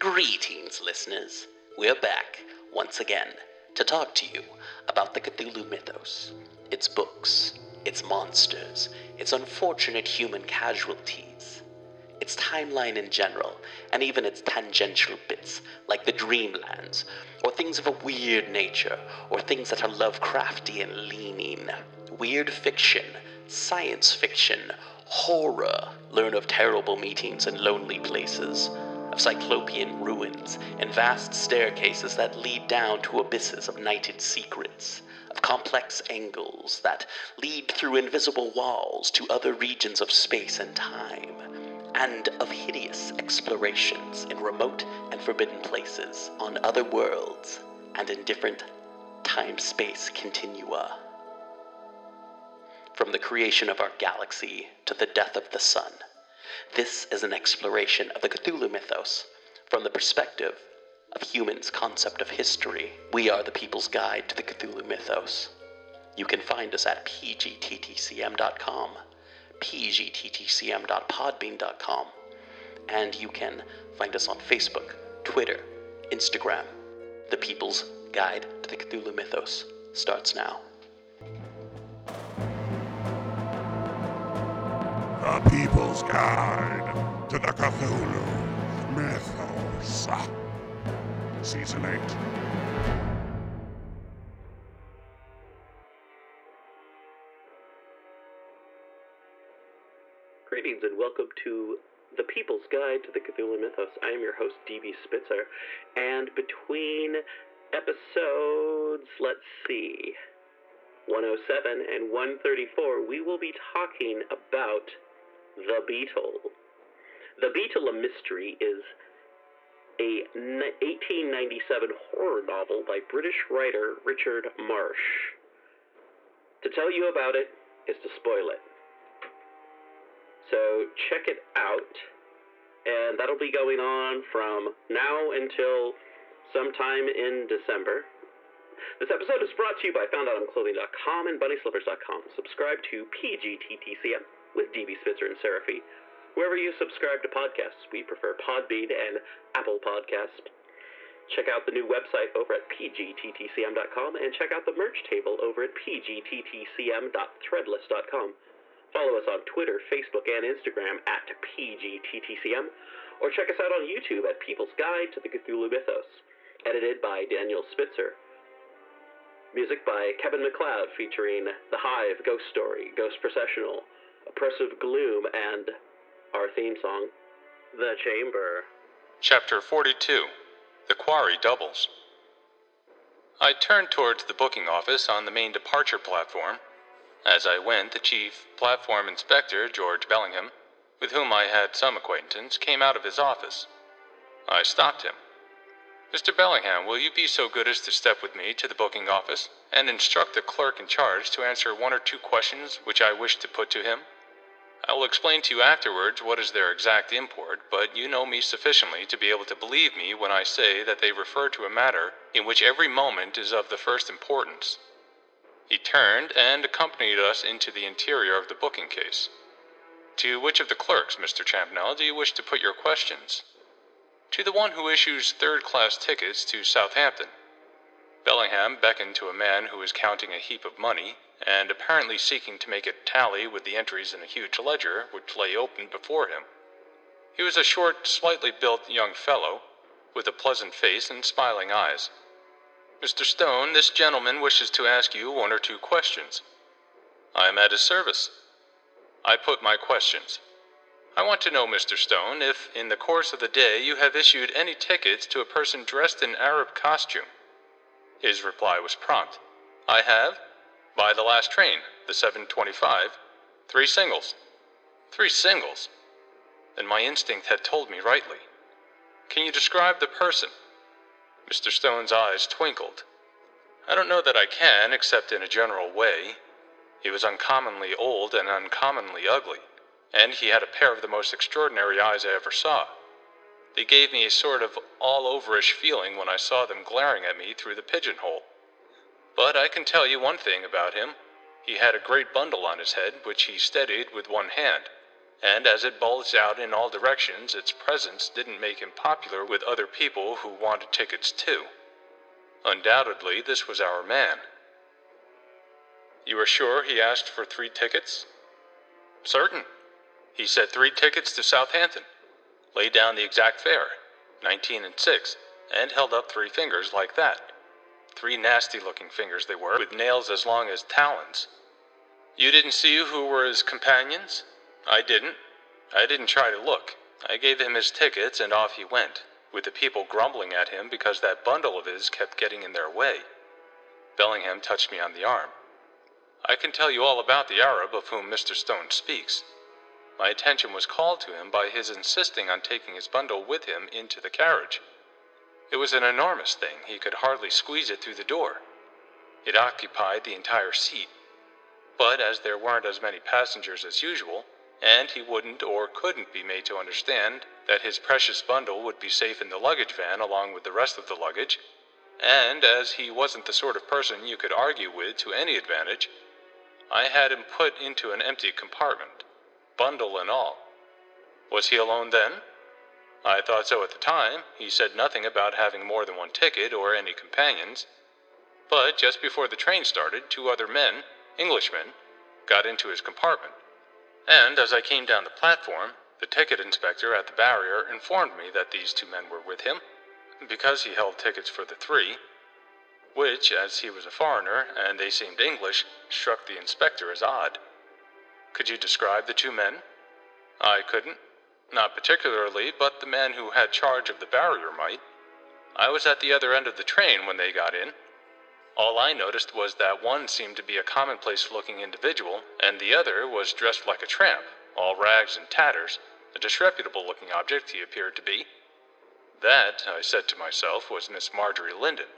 Greetings, listeners. We're back once again to talk to you about the Cthulhu mythos, its books, its monsters, its unfortunate human casualties, its timeline in general, and even its tangential bits like the Dreamlands, or things of a weird nature, or things that are Lovecraftian leaning, weird fiction, science fiction, horror. Learn of terrible meetings and lonely places, of cyclopean ruins and vast staircases that lead down to abysses of nighted secrets, of complex angles that lead through invisible walls to other regions of space and time, and of hideous explorations in remote and forbidden places, on other worlds, and in different time space continua. From the creation of our galaxy to the death of the sun, this is an exploration of the Cthulhu mythos from the perspective of humans' concept of history. We are the people's guide to the Cthulhu mythos. You can find us at pgttcm.com, pgttcm.podbean.com, and you can find us on Facebook, Twitter, Instagram. The People's Guide to the Cthulhu Mythos starts now. The People's Guide to the Cthulhu Mythos. Season 8. Greetings and welcome to The People's Guide to the Cthulhu Mythos. I am your host, DB Spitzer, and between episodes, let's see, 107 and 134, we will be talking about The Beetle. The Beetle, a Mystery, is a 1897 horror novel by British writer Richard Marsh. To tell you about it is to spoil it. So check it out, and that'll be going on from now until sometime in December. This episode is brought to you by FoundItemClothing.com and BunnySlippers.com. Subscribe to PGTTCM with DB Spitzer and Sara Fee. Wherever you subscribe to podcasts, we prefer Podbean and Apple Podcasts. Check out the new website over at pgttcm.com and check out the merch table over at pgttcm.threadless.com. Follow us on Twitter, Facebook, and Instagram at PGTTCM, or check us out on YouTube at People's Guide to the Cthulhu Mythos, edited by Daniel Spitzer. Music by Kevin McLeod featuring The Hive, Ghost Story, Ghost Processional, Oppressive Gloom, and our theme song, The Chamber. Chapter 42 The Quarry Doubles. I turned towards the booking office on the main departure platform. As I went, the chief platform inspector, George Bellingham, with whom I had some acquaintance, came out of his office. I stopped him. Mr. Bellingham, will you be so good as to step with me to the booking office and instruct the clerk in charge to answer one or two questions which I wish to put to him? I will explain to you afterwards what is their exact import, but you know me sufficiently to be able to believe me when I say that they refer to a matter in which every moment is of the first importance. He turned and accompanied us into the interior of the booking case. To which of the clerks, Mr. Champnell, do you wish to put your questions? To the one who issues third class tickets to Southampton. Bellingham beckoned to a man who was counting a heap of money, and apparently seeking to make it tally with the entries in a huge ledger which lay open before him. He was a short, slightly built young fellow, with a pleasant face and smiling eyes. Mr. Stone, this gentleman wishes to ask you one or two questions. I am at his service. I put my questions. I want to know, Mr. Stone, if in the course of the day you have issued any tickets to a person dressed in Arab costume. His reply was prompt. I have. By the last train, the 725, three singles. Three singles? Then my instinct had told me rightly. Can you describe the person? Mr. Stone's eyes twinkled. I don't know that I can, except in a general way. He was uncommonly old and uncommonly ugly, and he had a pair of the most extraordinary eyes I ever saw. They gave me a sort of all overish feeling when I saw them glaring at me through the pigeonhole. But I can tell you one thing about him. He had a great bundle on his head, which he steadied with one hand, and as it bulged out in all directions, its presence didn't make him popular with other people who wanted tickets too. Undoubtedly, this was our man. You are sure he asked for three tickets? Certain. He said three tickets to Southampton, laid down the exact fare, 19 and 6, and held up three fingers like that. Three nasty looking fingers they were, with nails as long as talons. You didn't see who were his companions? I didn't. I didn't try to look. I gave him his tickets and off he went, with the people grumbling at him because that bundle of his kept getting in their way. Bellingham touched me on the arm. I can tell you all about the Arab of whom Mr. Stone speaks. My attention was called to him by his insisting on taking his bundle with him into the carriage. It was an enormous thing, he could hardly squeeze it through the door. It occupied the entire seat. But as there weren't as many passengers as usual, and he wouldn't or couldn't be made to understand that his precious bundle would be safe in the luggage van along with the rest of the luggage, and as he wasn't the sort of person you could argue with to any advantage, I had him put into an empty compartment, bundle and all. Was he alone then? I thought so at the time. He said nothing about having more than one ticket or any companions. But just before the train started, two other men, Englishmen, got into his compartment. And as I came down the platform, the ticket inspector at the barrier informed me that these two men were with him, because he held tickets for the three, which, as he was a foreigner and they seemed English, struck the inspector as odd. Could you describe the two men? I couldn't. Not particularly, but the man who had charge of the barrier might. I was at the other end of the train when they got in. All I noticed was that one seemed to be a commonplace looking individual, and the other was dressed like a tramp, all rags and tatters, a disreputable looking object he appeared to be. That, I said to myself, was Miss Marjorie Lindon,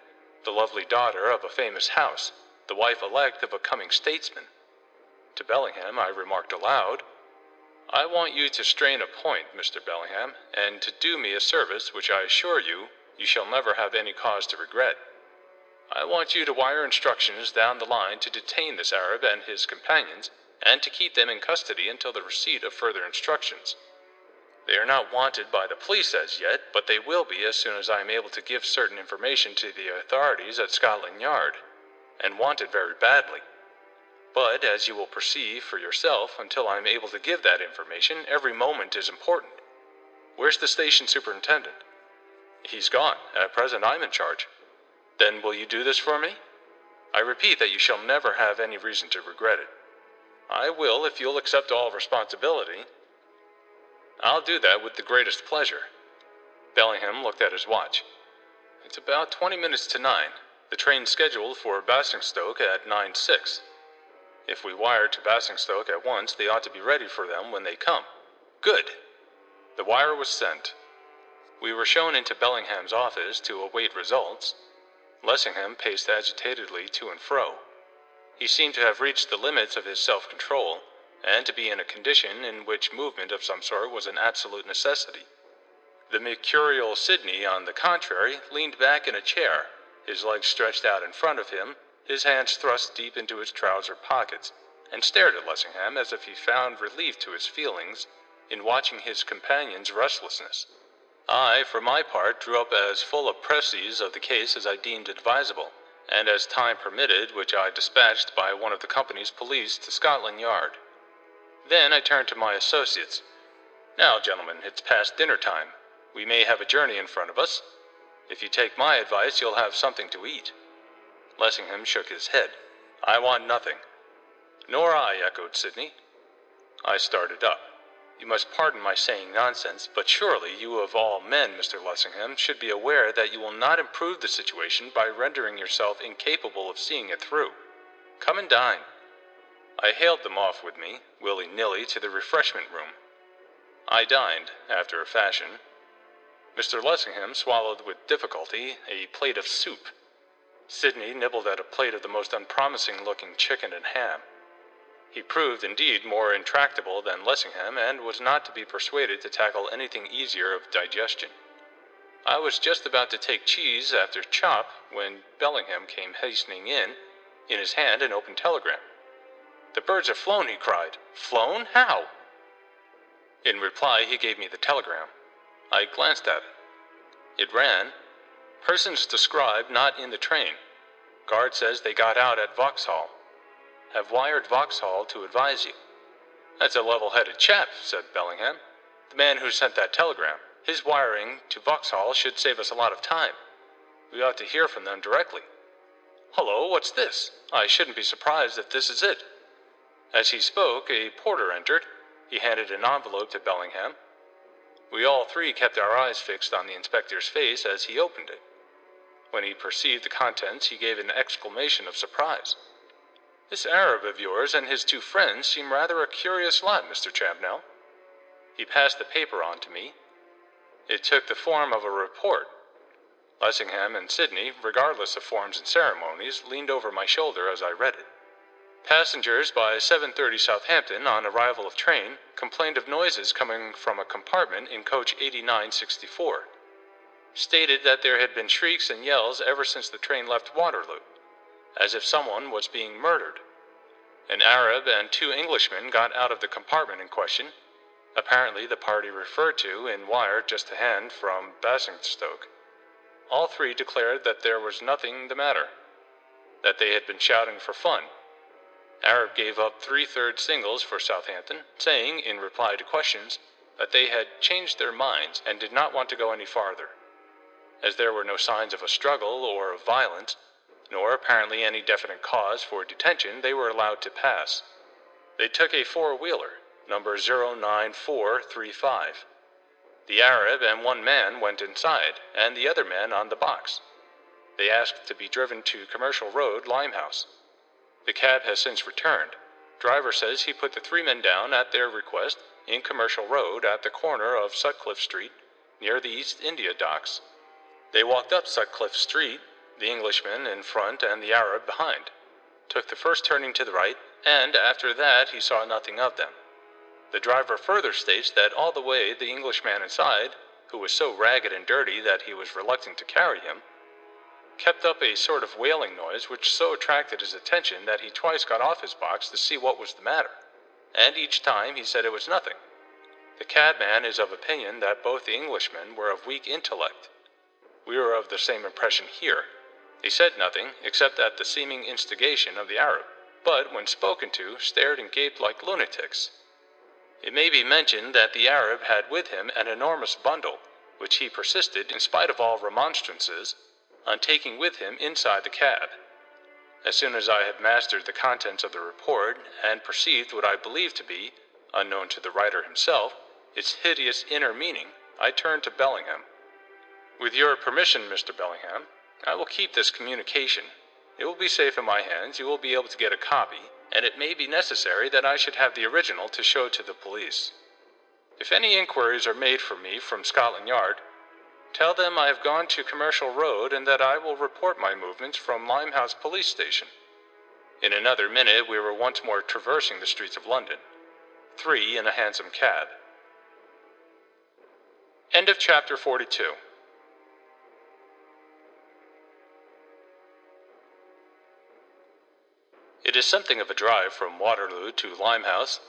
the lovely daughter of a famous house, the wife elect of a coming statesman. To Bellingham I remarked aloud, I want you to strain a point, Mr. Bellingham, and to do me a service which I assure you you shall never have any cause to regret. I want you to wire instructions down the line to detain this Arab and his companions, and to keep them in custody until the receipt of further instructions. They are not wanted by the police as yet, but they will be as soon as I am able to give certain information to the authorities at Scotland Yard, and wanted very badly. But, as you will perceive for yourself, until I am able to give that information, every moment is important. Where's the station superintendent? He's gone. At present, I'm in charge. Then will you do this for me? I repeat that you shall never have any reason to regret it. I will if you'll accept all responsibility. I'll do that with the greatest pleasure. Bellingham looked at his watch. It's about twenty minutes to nine. The train's scheduled for Basingstoke at nine six. If we wire to Basingstoke at once, they ought to be ready for them when they come. Good. The wire was sent. We were shown into Bellingham's office to await results. Lessingham paced agitatedly to and fro. He seemed to have reached the limits of his self control, and to be in a condition in which movement of some sort was an absolute necessity. The mercurial Sydney, on the contrary, leaned back in a chair, his legs stretched out in front of him, his hands thrust deep into his trouser pockets, and stared at Lessingham as if he found relief to his feelings in watching his companion's restlessness. I, for my part, drew up as full a précis of the case as I deemed advisable, and as time permitted, which I dispatched by one of the company's police to Scotland Yard. Then I turned to my associates. Now, gentlemen, it's past dinner time. We may have a journey in front of us. If you take my advice, you'll have something to eat. Lessingham shook his head. I want nothing. Nor I, echoed Sydney. I started up. You must pardon my saying nonsense, but surely you of all men, Mr. Lessingham, should be aware that you will not improve the situation by rendering yourself incapable of seeing it through. Come and dine. I hailed them off with me, willy nilly, to the refreshment room. I dined, after a fashion. Mr. Lessingham swallowed with difficulty a plate of soup. Sydney nibbled at a plate of the most unpromising looking chicken and ham. He proved, indeed, more intractable than Lessingham, and was not to be persuaded to tackle anything easier of digestion. I was just about to take cheese after chop when Bellingham came hastening in, in his hand an open telegram. The birds have flown, he cried. Flown? How? In reply, he gave me the telegram. I glanced at it. It ran Persons described not in the train. Guard says they got out at Vauxhall. Have wired Vauxhall to advise you. That's a level headed chap, said Bellingham. The man who sent that telegram. His wiring to Vauxhall should save us a lot of time. We ought to hear from them directly. Hullo, what's this? I shouldn't be surprised if this is it. As he spoke, a porter entered. He handed an envelope to Bellingham. We all three kept our eyes fixed on the inspector's face as he opened it. When he perceived the contents, he gave an exclamation of surprise. This Arab of yours and his two friends seem rather a curious lot, Mr. Champnell. He passed the paper on to me. It took the form of a report. Lessingham and Sydney, regardless of forms and ceremonies, leaned over my shoulder as I read it. Passengers by 7:30 Southampton on arrival of train complained of noises coming from a compartment in coach 8964. Stated that there had been shrieks and yells ever since the train left Waterloo, as if someone was being murdered. An Arab and two Englishmen got out of the compartment in question, apparently the party referred to in wire just to hand from Basingstoke. All three declared that there was nothing the matter, that they had been shouting for fun Arab gave up three third singles for Southampton, saying, in reply to questions, that they had changed their minds and did not want to go any farther. As there were no signs of a struggle or of violence, nor apparently any definite cause for detention, they were allowed to pass. They took a four wheeler, number 09435. The Arab and one man went inside, and the other man on the box. They asked to be driven to Commercial Road, Limehouse. The cab has since returned. Driver says he put the three men down at their request in Commercial Road at the corner of Sutcliffe Street near the East India Docks. They walked up Sutcliffe Street, the Englishman in front and the Arab behind, took the first turning to the right, and after that he saw nothing of them. The driver further states that all the way the Englishman inside, who was so ragged and dirty that he was reluctant to carry him, kept up a sort of wailing noise which so attracted his attention that he twice got off his box to see what was the matter, and each time he said it was nothing. The cabman is of opinion that both the Englishmen were of weak intellect. We were of the same impression here. He said nothing, except at the seeming instigation of the Arab, but when spoken to, stared and gaped like lunatics. It may be mentioned that the Arab had with him an enormous bundle, which he persisted, in spite of all remonstrances, on taking with him inside the cab. As soon as I had mastered the contents of the report, and perceived what I believed to be, unknown to the writer himself, its hideous inner meaning, I turned to Bellingham. With your permission, Mr. Bellingham, I will keep this communication. It will be safe in my hands, you will be able to get a copy, and it may be necessary that I should have the original to show to the police. If any inquiries are made for me from Scotland Yard, Tell them I have gone to Commercial Road and that I will report my movements from Limehouse Police Station. In another minute, we were once more traversing the streets of London, three in a hansom cab. End of chapter 42. It is something of a drive from Waterloo to Limehouse.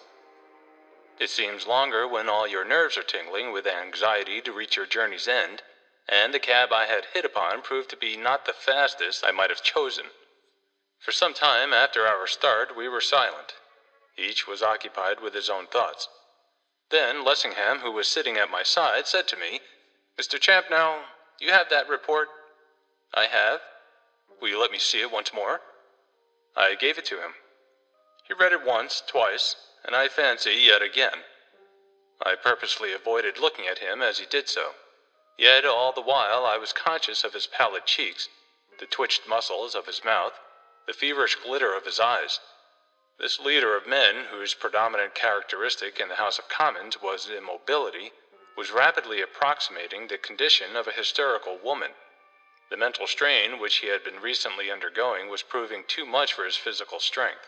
It seems longer when all your nerves are tingling with anxiety to reach your journey's end and the cab I had hit upon proved to be not the fastest I might have chosen. For some time after our start, we were silent. Each was occupied with his own thoughts. Then Lessingham, who was sitting at my side, said to me, Mr. Champnell, you have that report? I have. Will you let me see it once more? I gave it to him. He read it once, twice, and I fancy yet again. I purposely avoided looking at him as he did so. Yet all the while I was conscious of his pallid cheeks, the twitched muscles of his mouth, the feverish glitter of his eyes. This leader of men, whose predominant characteristic in the House of Commons was immobility, was rapidly approximating the condition of a hysterical woman. The mental strain which he had been recently undergoing was proving too much for his physical strength.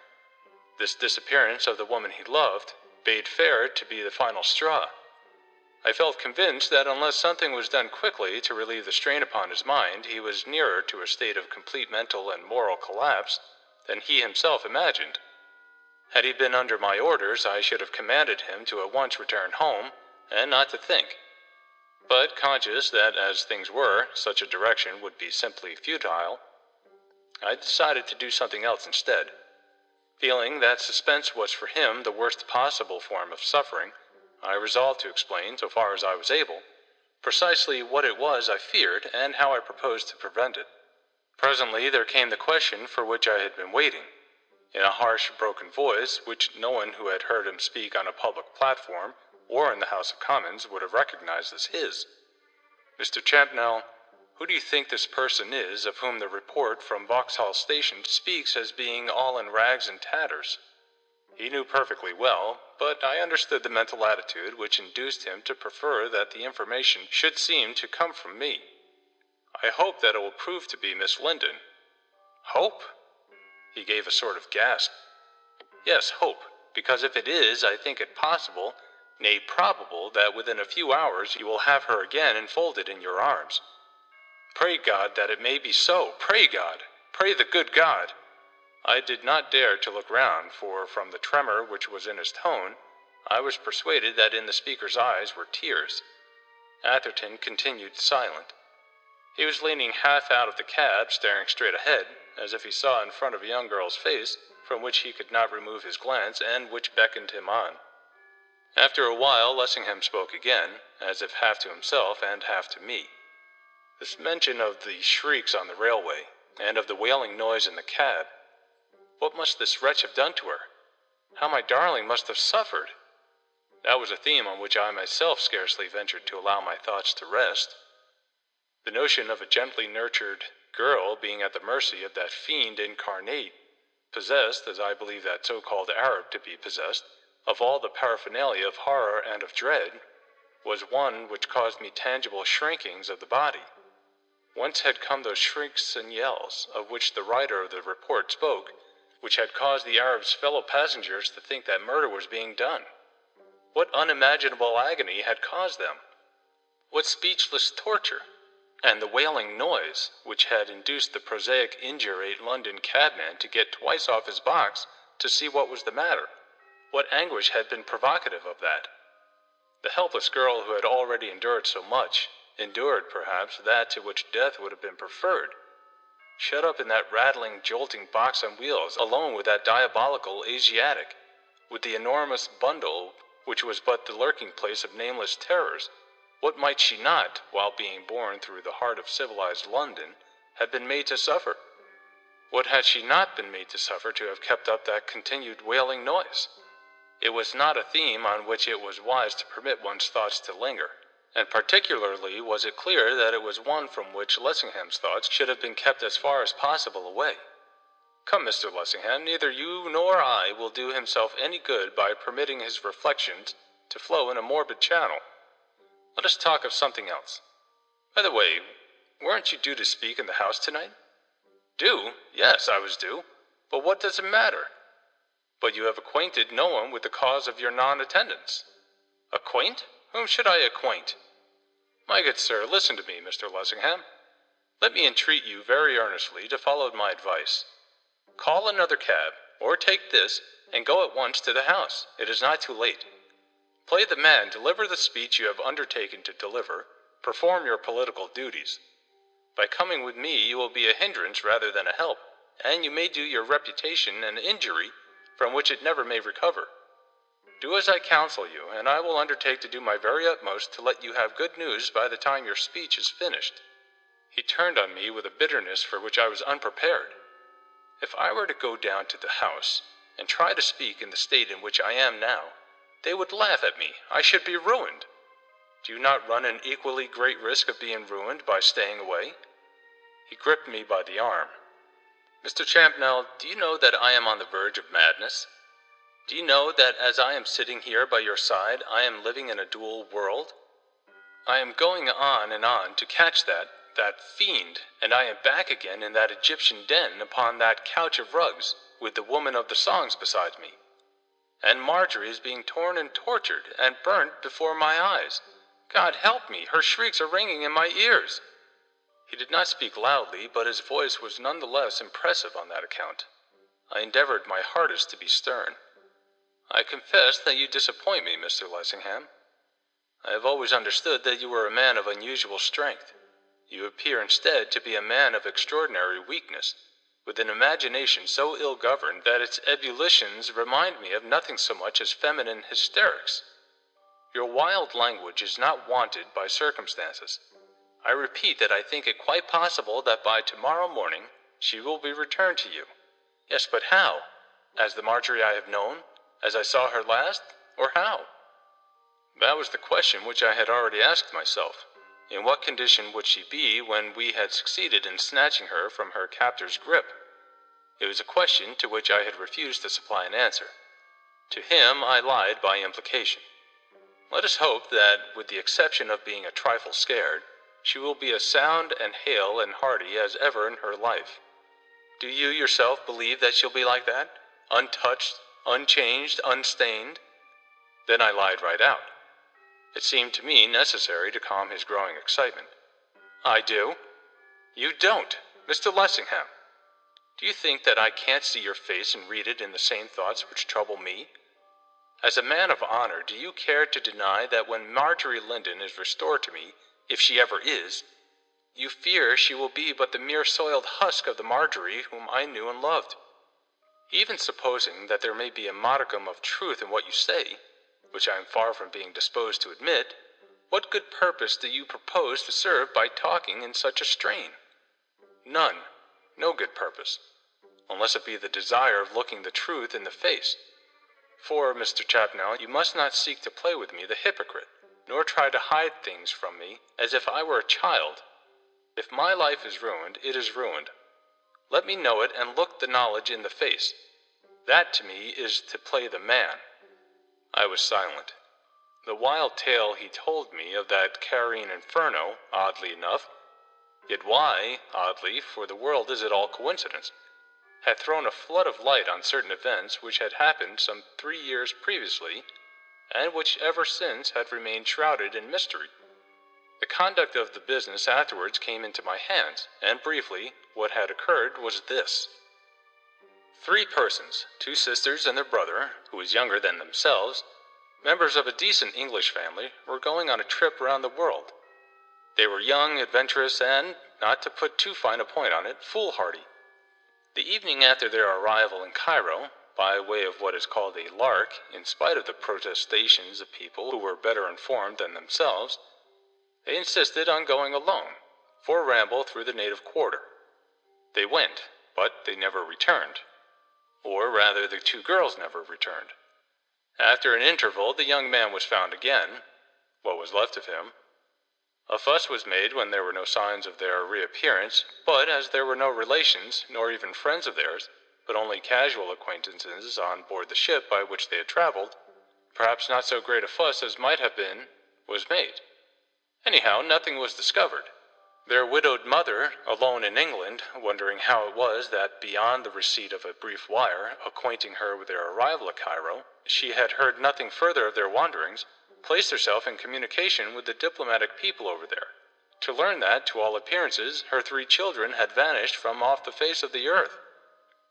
This disappearance of the woman he loved bade fair to be the final straw. I felt convinced that unless something was done quickly to relieve the strain upon his mind, he was nearer to a state of complete mental and moral collapse than he himself imagined. Had he been under my orders, I should have commanded him to at once return home, and not to think. But conscious that, as things were, such a direction would be simply futile, I decided to do something else instead. Feeling that suspense was for him the worst possible form of suffering, I resolved to explain, so far as I was able, precisely what it was I feared and how I proposed to prevent it. Presently there came the question for which I had been waiting, in a harsh, broken voice, which no one who had heard him speak on a public platform or in the House of Commons would have recognized as his. Mr. Champnell, who do you think this person is of whom the report from Vauxhall Station speaks as being all in rags and tatters? He knew perfectly well, but I understood the mental attitude which induced him to prefer that the information should seem to come from me. I hope that it will prove to be Miss Lindon. Hope? He gave a sort of gasp. Yes, hope, because if it is, I think it possible, nay, probable, that within a few hours you will have her again enfolded in your arms. Pray God that it may be so. Pray God. Pray the good God. I did not dare to look round, for from the tremor which was in his tone, I was persuaded that in the speaker's eyes were tears. Atherton continued silent. He was leaning half out of the cab, staring straight ahead, as if he saw in front of a young girl's face from which he could not remove his glance and which beckoned him on. After a while, Lessingham spoke again, as if half to himself and half to me. This mention of the shrieks on the railway, and of the wailing noise in the cab. What must this wretch have done to her? How my darling must have suffered! That was a theme on which I myself scarcely ventured to allow my thoughts to rest. The notion of a gently nurtured girl being at the mercy of that fiend incarnate, possessed, as I believe that so called Arab to be possessed, of all the paraphernalia of horror and of dread, was one which caused me tangible shrinkings of the body. Whence had come those shrieks and yells, of which the writer of the report spoke, which had caused the Arab's fellow passengers to think that murder was being done? What unimaginable agony had caused them? What speechless torture? And the wailing noise, which had induced the prosaic indurate London cabman to get twice off his box to see what was the matter? What anguish had been provocative of that? The helpless girl who had already endured so much, endured, perhaps, that to which death would have been preferred. Shut up in that rattling, jolting box on wheels, alone with that diabolical Asiatic, with the enormous bundle which was but the lurking place of nameless terrors, what might she not, while being borne through the heart of civilized London, have been made to suffer? What had she not been made to suffer to have kept up that continued wailing noise? It was not a theme on which it was wise to permit one's thoughts to linger and particularly was it clear that it was one from which Lessingham's thoughts should have been kept as far as possible away. Come, Mr. Lessingham, neither you nor I will do himself any good by permitting his reflections to flow in a morbid channel. Let us talk of something else. By the way, weren't you due to speak in the House tonight? Due? Yes, I was due. But what does it matter? But you have acquainted no one with the cause of your non attendance. Acquaint? Whom should I acquaint? My good sir, listen to me, Mr. Lessingham. Let me entreat you very earnestly to follow my advice. Call another cab, or take this, and go at once to the house. It is not too late. Play the man, deliver the speech you have undertaken to deliver, perform your political duties. By coming with me, you will be a hindrance rather than a help, and you may do your reputation an injury from which it never may recover. Do as I counsel you, and I will undertake to do my very utmost to let you have good news by the time your speech is finished. He turned on me with a bitterness for which I was unprepared. If I were to go down to the house and try to speak in the state in which I am now, they would laugh at me. I should be ruined. Do you not run an equally great risk of being ruined by staying away? He gripped me by the arm. Mr. Champnell, do you know that I am on the verge of madness? Do you know that as I am sitting here by your side, I am living in a dual world? I am going on and on to catch that, that fiend, and I am back again in that Egyptian den upon that couch of rugs, with the woman of the songs beside me. And Marjorie is being torn and tortured and burnt before my eyes. God help me, her shrieks are ringing in my ears. He did not speak loudly, but his voice was none the less impressive on that account. I endeavored my hardest to be stern. I confess that you disappoint me, Mr. Lessingham. I have always understood that you were a man of unusual strength. You appear instead to be a man of extraordinary weakness, with an imagination so ill governed that its ebullitions remind me of nothing so much as feminine hysterics. Your wild language is not wanted by circumstances. I repeat that I think it quite possible that by tomorrow morning she will be returned to you. Yes, but how? As the Marjorie I have known? As I saw her last? Or how? That was the question which I had already asked myself. In what condition would she be when we had succeeded in snatching her from her captor's grip? It was a question to which I had refused to supply an answer. To him I lied by implication. Let us hope that, with the exception of being a trifle scared, she will be as sound and hale and hearty as ever in her life. Do you yourself believe that she'll be like that? Untouched, unchanged, unstained? Then I lied right out. It seemed to me necessary to calm his growing excitement. I do. You don't, Mr. Lessingham. Do you think that I can't see your face and read it in the same thoughts which trouble me? As a man of honor, do you care to deny that when Marjorie Lindon is restored to me, if she ever is, you fear she will be but the mere soiled husk of the Marjorie whom I knew and loved? Even supposing that there may be a modicum of truth in what you say, which I am far from being disposed to admit, what good purpose do you propose to serve by talking in such a strain? None. No good purpose. Unless it be the desire of looking the truth in the face. For, Mr. Champnell, you must not seek to play with me the hypocrite, nor try to hide things from me as if I were a child. If my life is ruined, it is ruined. Let me know it and look the knowledge in the face. That to me is to play the man. I was silent. The wild tale he told me of that Cairene inferno, oddly enough, yet why, oddly, for the world is it all coincidence, had thrown a flood of light on certain events which had happened some three years previously, and which ever since had remained shrouded in mystery. The conduct of the business afterwards came into my hands, and briefly, what had occurred was this. Three persons, two sisters and their brother, who was younger than themselves, members of a decent English family, were going on a trip round the world. They were young, adventurous, and, not to put too fine a point on it, foolhardy. The evening after their arrival in Cairo, by way of what is called a lark, in spite of the protestations of people who were better informed than themselves, they insisted on going alone, for a ramble through the native quarter. They went, but they never returned. Or rather, the two girls never returned. After an interval, the young man was found again, what was left of him. A fuss was made when there were no signs of their reappearance, but as there were no relations, nor even friends of theirs, but only casual acquaintances on board the ship by which they had traveled, perhaps not so great a fuss as might have been was made. Anyhow, nothing was discovered. Their widowed mother, alone in England, wondering how it was that beyond the receipt of a brief wire acquainting her with their arrival at Cairo, she had heard nothing further of their wanderings, placed herself in communication with the diplomatic people over there, to learn that, to all appearances, her three children had vanished from off the face of the earth.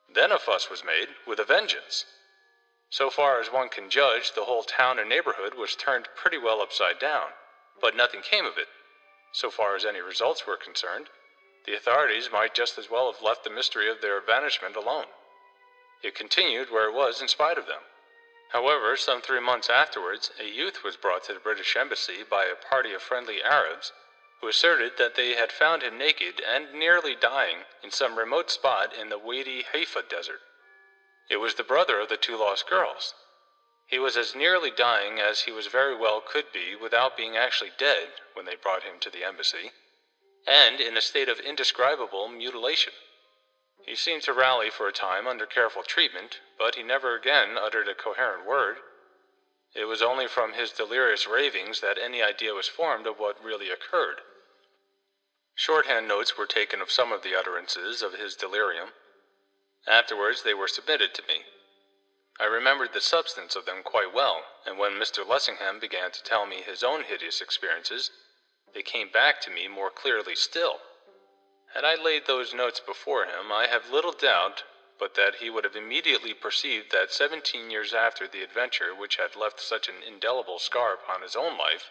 Then a fuss was made, with a vengeance. So far as one can judge, the whole town and neighborhood was turned pretty well upside down, but nothing came of it. So far as any results were concerned, the authorities might just as well have left the mystery of their vanishment alone. It continued where it was in spite of them. However, some three months afterwards, a youth was brought to the British Embassy by a party of friendly Arabs, who asserted that they had found him naked and nearly dying in some remote spot in the Wadi Halfa desert. It was the brother of the two lost girls, he was as nearly dying as he was very well could be without being actually dead when they brought him to the embassy, and in a state of indescribable mutilation. He seemed to rally for a time under careful treatment, but he never again uttered a coherent word. It was only from his delirious ravings that any idea was formed of what really occurred. Shorthand notes were taken of some of the utterances of his delirium. Afterwards they were submitted to me. I remembered the substance of them quite well, and when Mr. Lessingham began to tell me his own hideous experiences, they came back to me more clearly still. Had I laid those notes before him, I have little doubt but that he would have immediately perceived that seventeen years after the adventure which had left such an indelible scar upon his own life,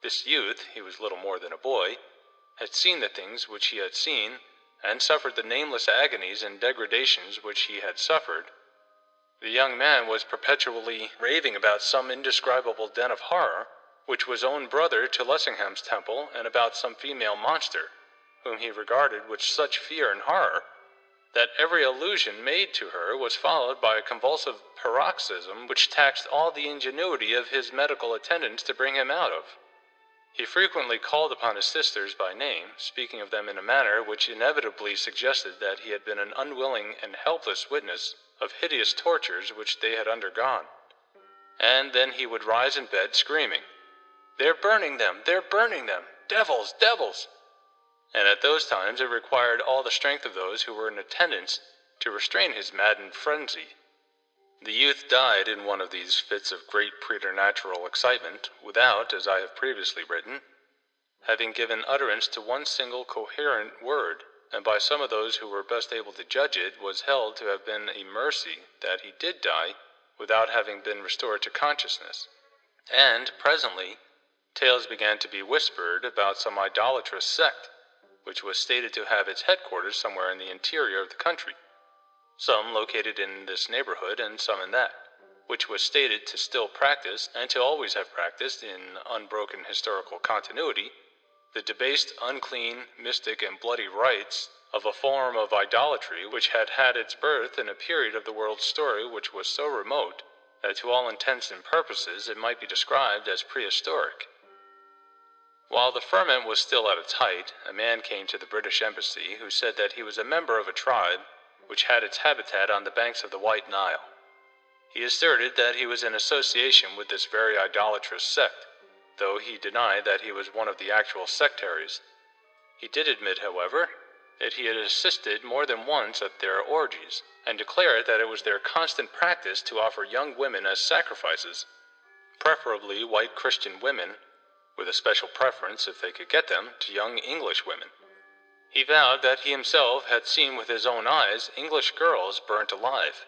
this youth, he was little more than a boy, had seen the things which he had seen, and suffered the nameless agonies and degradations which he had suffered. The young man was perpetually raving about some indescribable den of horror, which was own brother to Lessingham's temple, and about some female monster, whom he regarded with such fear and horror, that every allusion made to her was followed by a convulsive paroxysm which taxed all the ingenuity of his medical attendants to bring him out of. He frequently called upon his sisters by name, speaking of them in a manner which inevitably suggested that he had been an unwilling and helpless witness of hideous tortures which they had undergone. And then he would rise in bed screaming, They're burning them! They're burning them! Devils! Devils! and at those times it required all the strength of those who were in attendance to restrain his maddened frenzy. The youth died in one of these fits of great preternatural excitement, without, as I have previously written, having given utterance to one single coherent word, and by some of those who were best able to judge it was held to have been a mercy that he did die without having been restored to consciousness. And presently tales began to be whispered about some idolatrous sect which was stated to have its headquarters somewhere in the interior of the country, some located in this neighborhood and some in that, which was stated to still practice and to always have practiced in unbroken historical continuity the debased, unclean, mystic, and bloody rites of a form of idolatry which had had its birth in a period of the world's story which was so remote that to all intents and purposes it might be described as prehistoric. While the ferment was still at its height, a man came to the British Embassy who said that he was a member of a tribe which had its habitat on the banks of the White Nile. He asserted that he was in association with this very idolatrous sect, though he denied that he was one of the actual sectaries. He did admit, however, that he had assisted more than once at their orgies, and declared that it was their constant practice to offer young women as sacrifices, preferably white Christian women with a special preference, if they could get them, to young English women. He vowed that he himself had seen with his own eyes English girls burnt alive.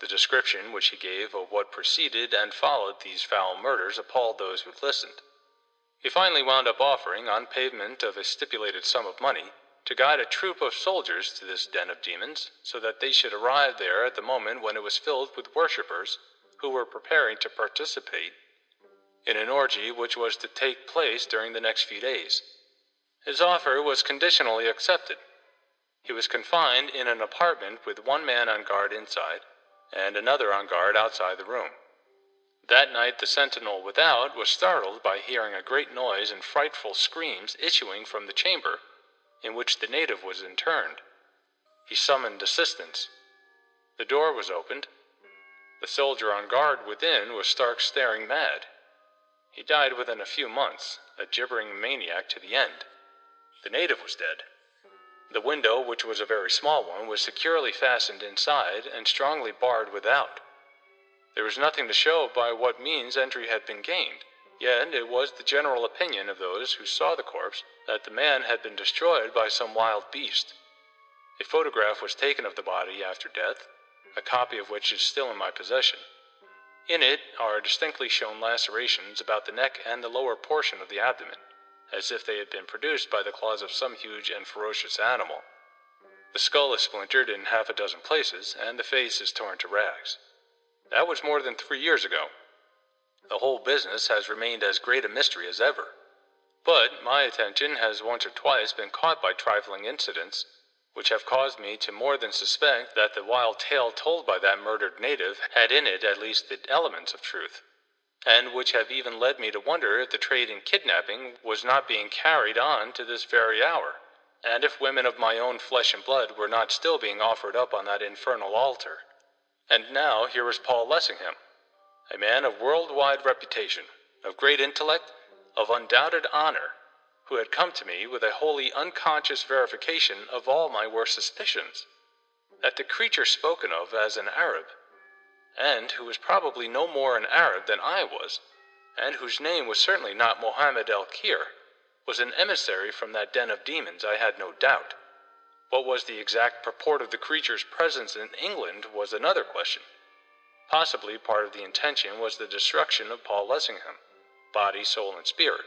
The description which he gave of what preceded and followed these foul murders appalled those who listened. He finally wound up offering, on payment of a stipulated sum of money, to guide a troop of soldiers to this den of demons, so that they should arrive there at the moment when it was filled with worshippers who were preparing to participate in an orgy which was to take place during the next few days. His offer was conditionally accepted. He was confined in an apartment with one man on guard inside and another on guard outside the room. That night the sentinel without was startled by hearing a great noise and frightful screams issuing from the chamber in which the native was interned. He summoned assistance. The door was opened. The soldier on guard within was stark staring mad. He died within a few months, a gibbering maniac to the end. The native was dead. The window, which was a very small one, was securely fastened inside and strongly barred without. There was nothing to show by what means entry had been gained, yet it was the general opinion of those who saw the corpse that the man had been destroyed by some wild beast. A photograph was taken of the body after death, a copy of which is still in my possession. In it are distinctly shown lacerations about the neck and the lower portion of the abdomen, as if they had been produced by the claws of some huge and ferocious animal. The skull is splintered in half a dozen places, and the face is torn to rags. That was more than three years ago. The whole business has remained as great a mystery as ever. But my attention has once or twice been caught by trifling incidents which have caused me to more than suspect that the wild tale told by that murdered native had in it at least the elements of truth, and which have even led me to wonder if the trade in kidnapping was not being carried on to this very hour, and if women of my own flesh and blood were not still being offered up on that infernal altar. And now here was Paul Lessingham, a man of world-wide reputation, of great intellect, of undoubted honor, who had come to me with a wholly unconscious verification of all my worst suspicions that the creature spoken of as an Arab, and who was probably no more an Arab than I was, and whose name was certainly not Mohammed el Kheir, was an emissary from that den of demons, I had no doubt. What was the exact purport of the creature's presence in England was another question. Possibly part of the intention was the destruction of Paul Lessingham, body, soul, and spirit.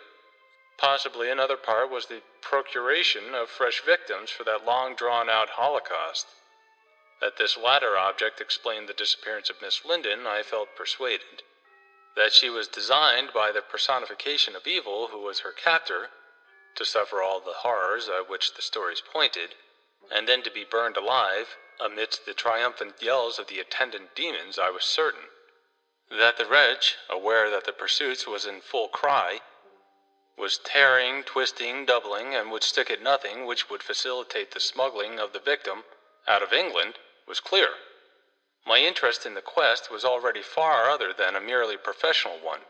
Possibly another part was the procuration of fresh victims for that long drawn out holocaust. That this latter object explained the disappearance of Miss Lindon, I felt persuaded. That she was designed by the personification of evil who was her captor, to suffer all the horrors at which the stories pointed, and then to be burned alive amidst the triumphant yells of the attendant demons, I was certain. That the wretch, aware that the pursuit was in full cry, was tearing, twisting, doubling, and would stick at nothing which would facilitate the smuggling of the victim out of England, was clear. My interest in the quest was already far other than a merely professional one.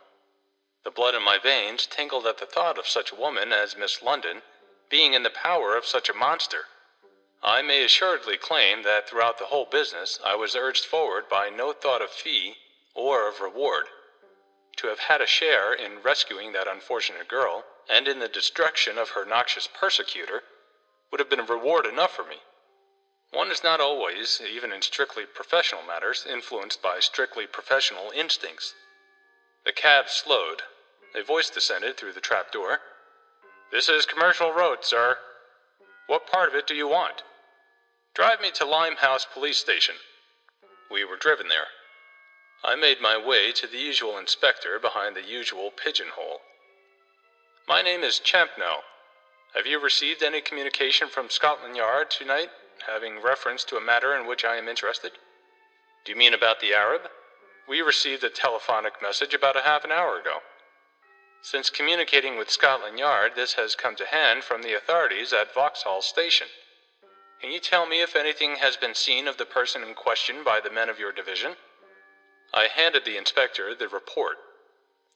The blood in my veins tingled at the thought of such a woman as Miss Lindon being in the power of such a monster. I may assuredly claim that throughout the whole business I was urged forward by no thought of fee or of reward. To have had a share in rescuing that unfortunate girl, and in the destruction of her noxious persecutor, would have been reward enough for me. One is not always, even in strictly professional matters, influenced by strictly professional instincts. The cab slowed. A voice descended through the trap door. This is Commercial Road, sir. What part of it do you want? Drive me to Limehouse Police Station. We were driven there. I made my way to the usual inspector behind the usual pigeonhole. My name is Champnell. Have you received any communication from Scotland Yard tonight having reference to a matter in which I am interested? Do you mean about the Arab? We received a telephonic message about a half an hour ago. Since communicating with Scotland Yard, this has come to hand from the authorities at Vauxhall Station. Can you tell me if anything has been seen of the person in question by the men of your division? I handed the inspector the report.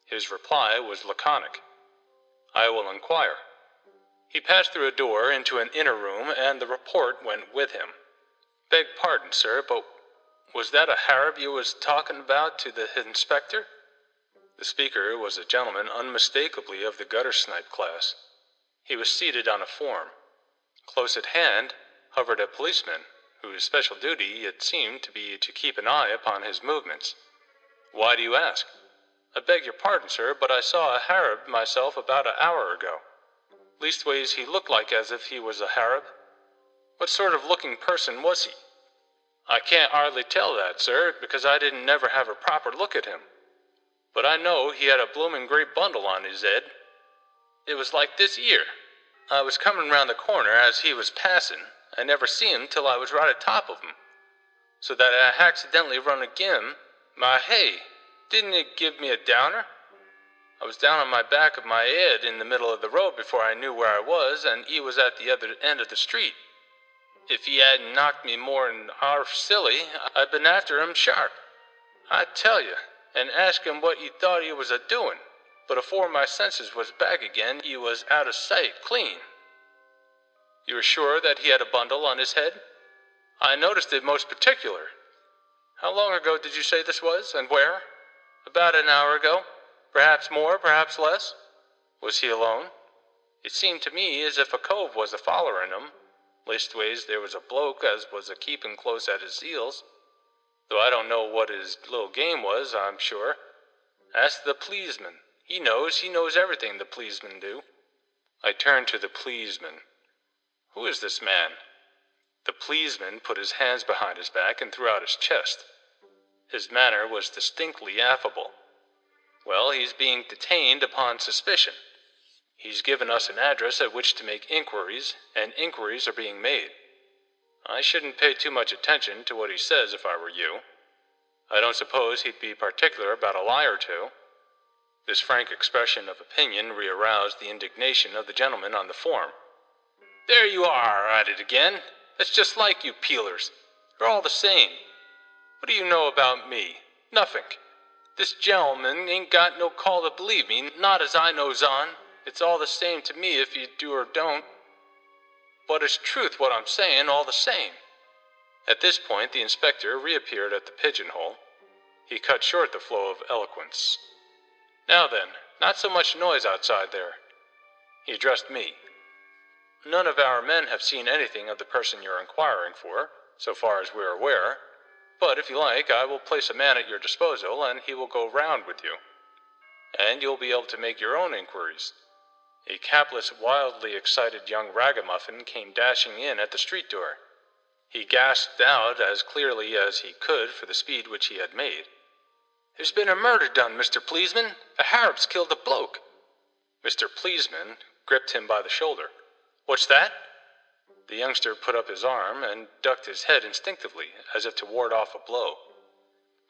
His reply was laconic. I will inquire. He passed through a door into an inner room, and the report went with him. Beg pardon, sir, but was that a Harab you was talking about to the inspector? The speaker was a gentleman unmistakably of the gutter snipe class. He was seated on a form. Close at hand hovered a policeman, whose special duty it seemed to be to keep an eye upon his movements. Why do you ask? I beg your pardon, sir, but I saw a Harab myself about an hour ago. Leastways, he looked like as if he was a Harab. What sort of looking person was he? I can't hardly tell that, sir, because I didn't never have a proper look at him. But I know he had a bloomin' great bundle on his head. It was like this here. I was comin' round the corner as he was passin', I never see him till I was right atop of him. So that I accidentally run agin my hay, didn't it give me a downer? I was down on my back of my head in the middle of the road before I knew where I was, and he was at the other end of the street. If he hadn't knocked me more'n half silly, I'd been after him sharp. I tell you, and ask him what he thought he was a doin'. But afore my senses was back again, he was out of sight clean. You are sure that he had a bundle on his head? I noticed it most particular. How long ago did you say this was, and where? About an hour ago. Perhaps more, perhaps less. Was he alone? It seemed to me as if a cove was a follerin' him. Leastways, there was a bloke as was a keepin' close at his heels. Though I don't know what his little game was, I'm sure. Ask the pleesman. He knows, he knows everything the pleesmen do. I turned to the pleesman. Who is this man? The pleesman put his hands behind his back and threw out his chest. His manner was distinctly affable. Well, he's being detained upon suspicion. He's given us an address at which to make inquiries, and inquiries are being made. I shouldn't pay too much attention to what he says if I were you. I don't suppose he'd be particular about a lie or two. This frank expression of opinion rearoused the indignation of the gentleman on the form. There you are at it again. That's just like you peelers. You're all the same. What do you know about me? Nothink. This gentleman ain't got no call to believe me, not as I knows on. It's all the same to me if you do or don't. But it's truth what I'm saying, all the same. At this point, the inspector reappeared at the pigeonhole. He cut short the flow of eloquence. Now then, not so much noise outside there. He addressed me. none of our men have seen anything of the person you're inquiring for, so far as we're aware. But if you like, I will place a man at your disposal, and he will go round with you. And you'll be able to make your own inquiries. A capless, wildly excited young ragamuffin came dashing in at the street door. He gasped out as clearly as he could for the speed which he had made. There's been a murder done, Mr. Pleesman. A Harrop's killed a bloke. Mr. Pleesman gripped him by the shoulder. What's that? The youngster put up his arm and ducked his head instinctively, as if to ward off a blow.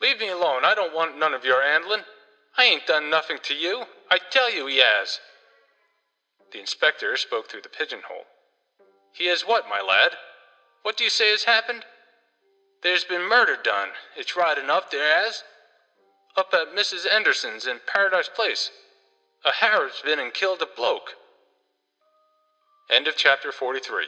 Leave me alone. I don't want none of your handlin'. I ain't done nothing to you. I tell you he has. The inspector spoke through the pigeonhole. He has what, my lad? What do you say has happened? There's been murder done. It's right enough there has. Up at Mrs. Anderson's in Paradise Place. A Harrop's been and killed a bloke. End of chapter 43.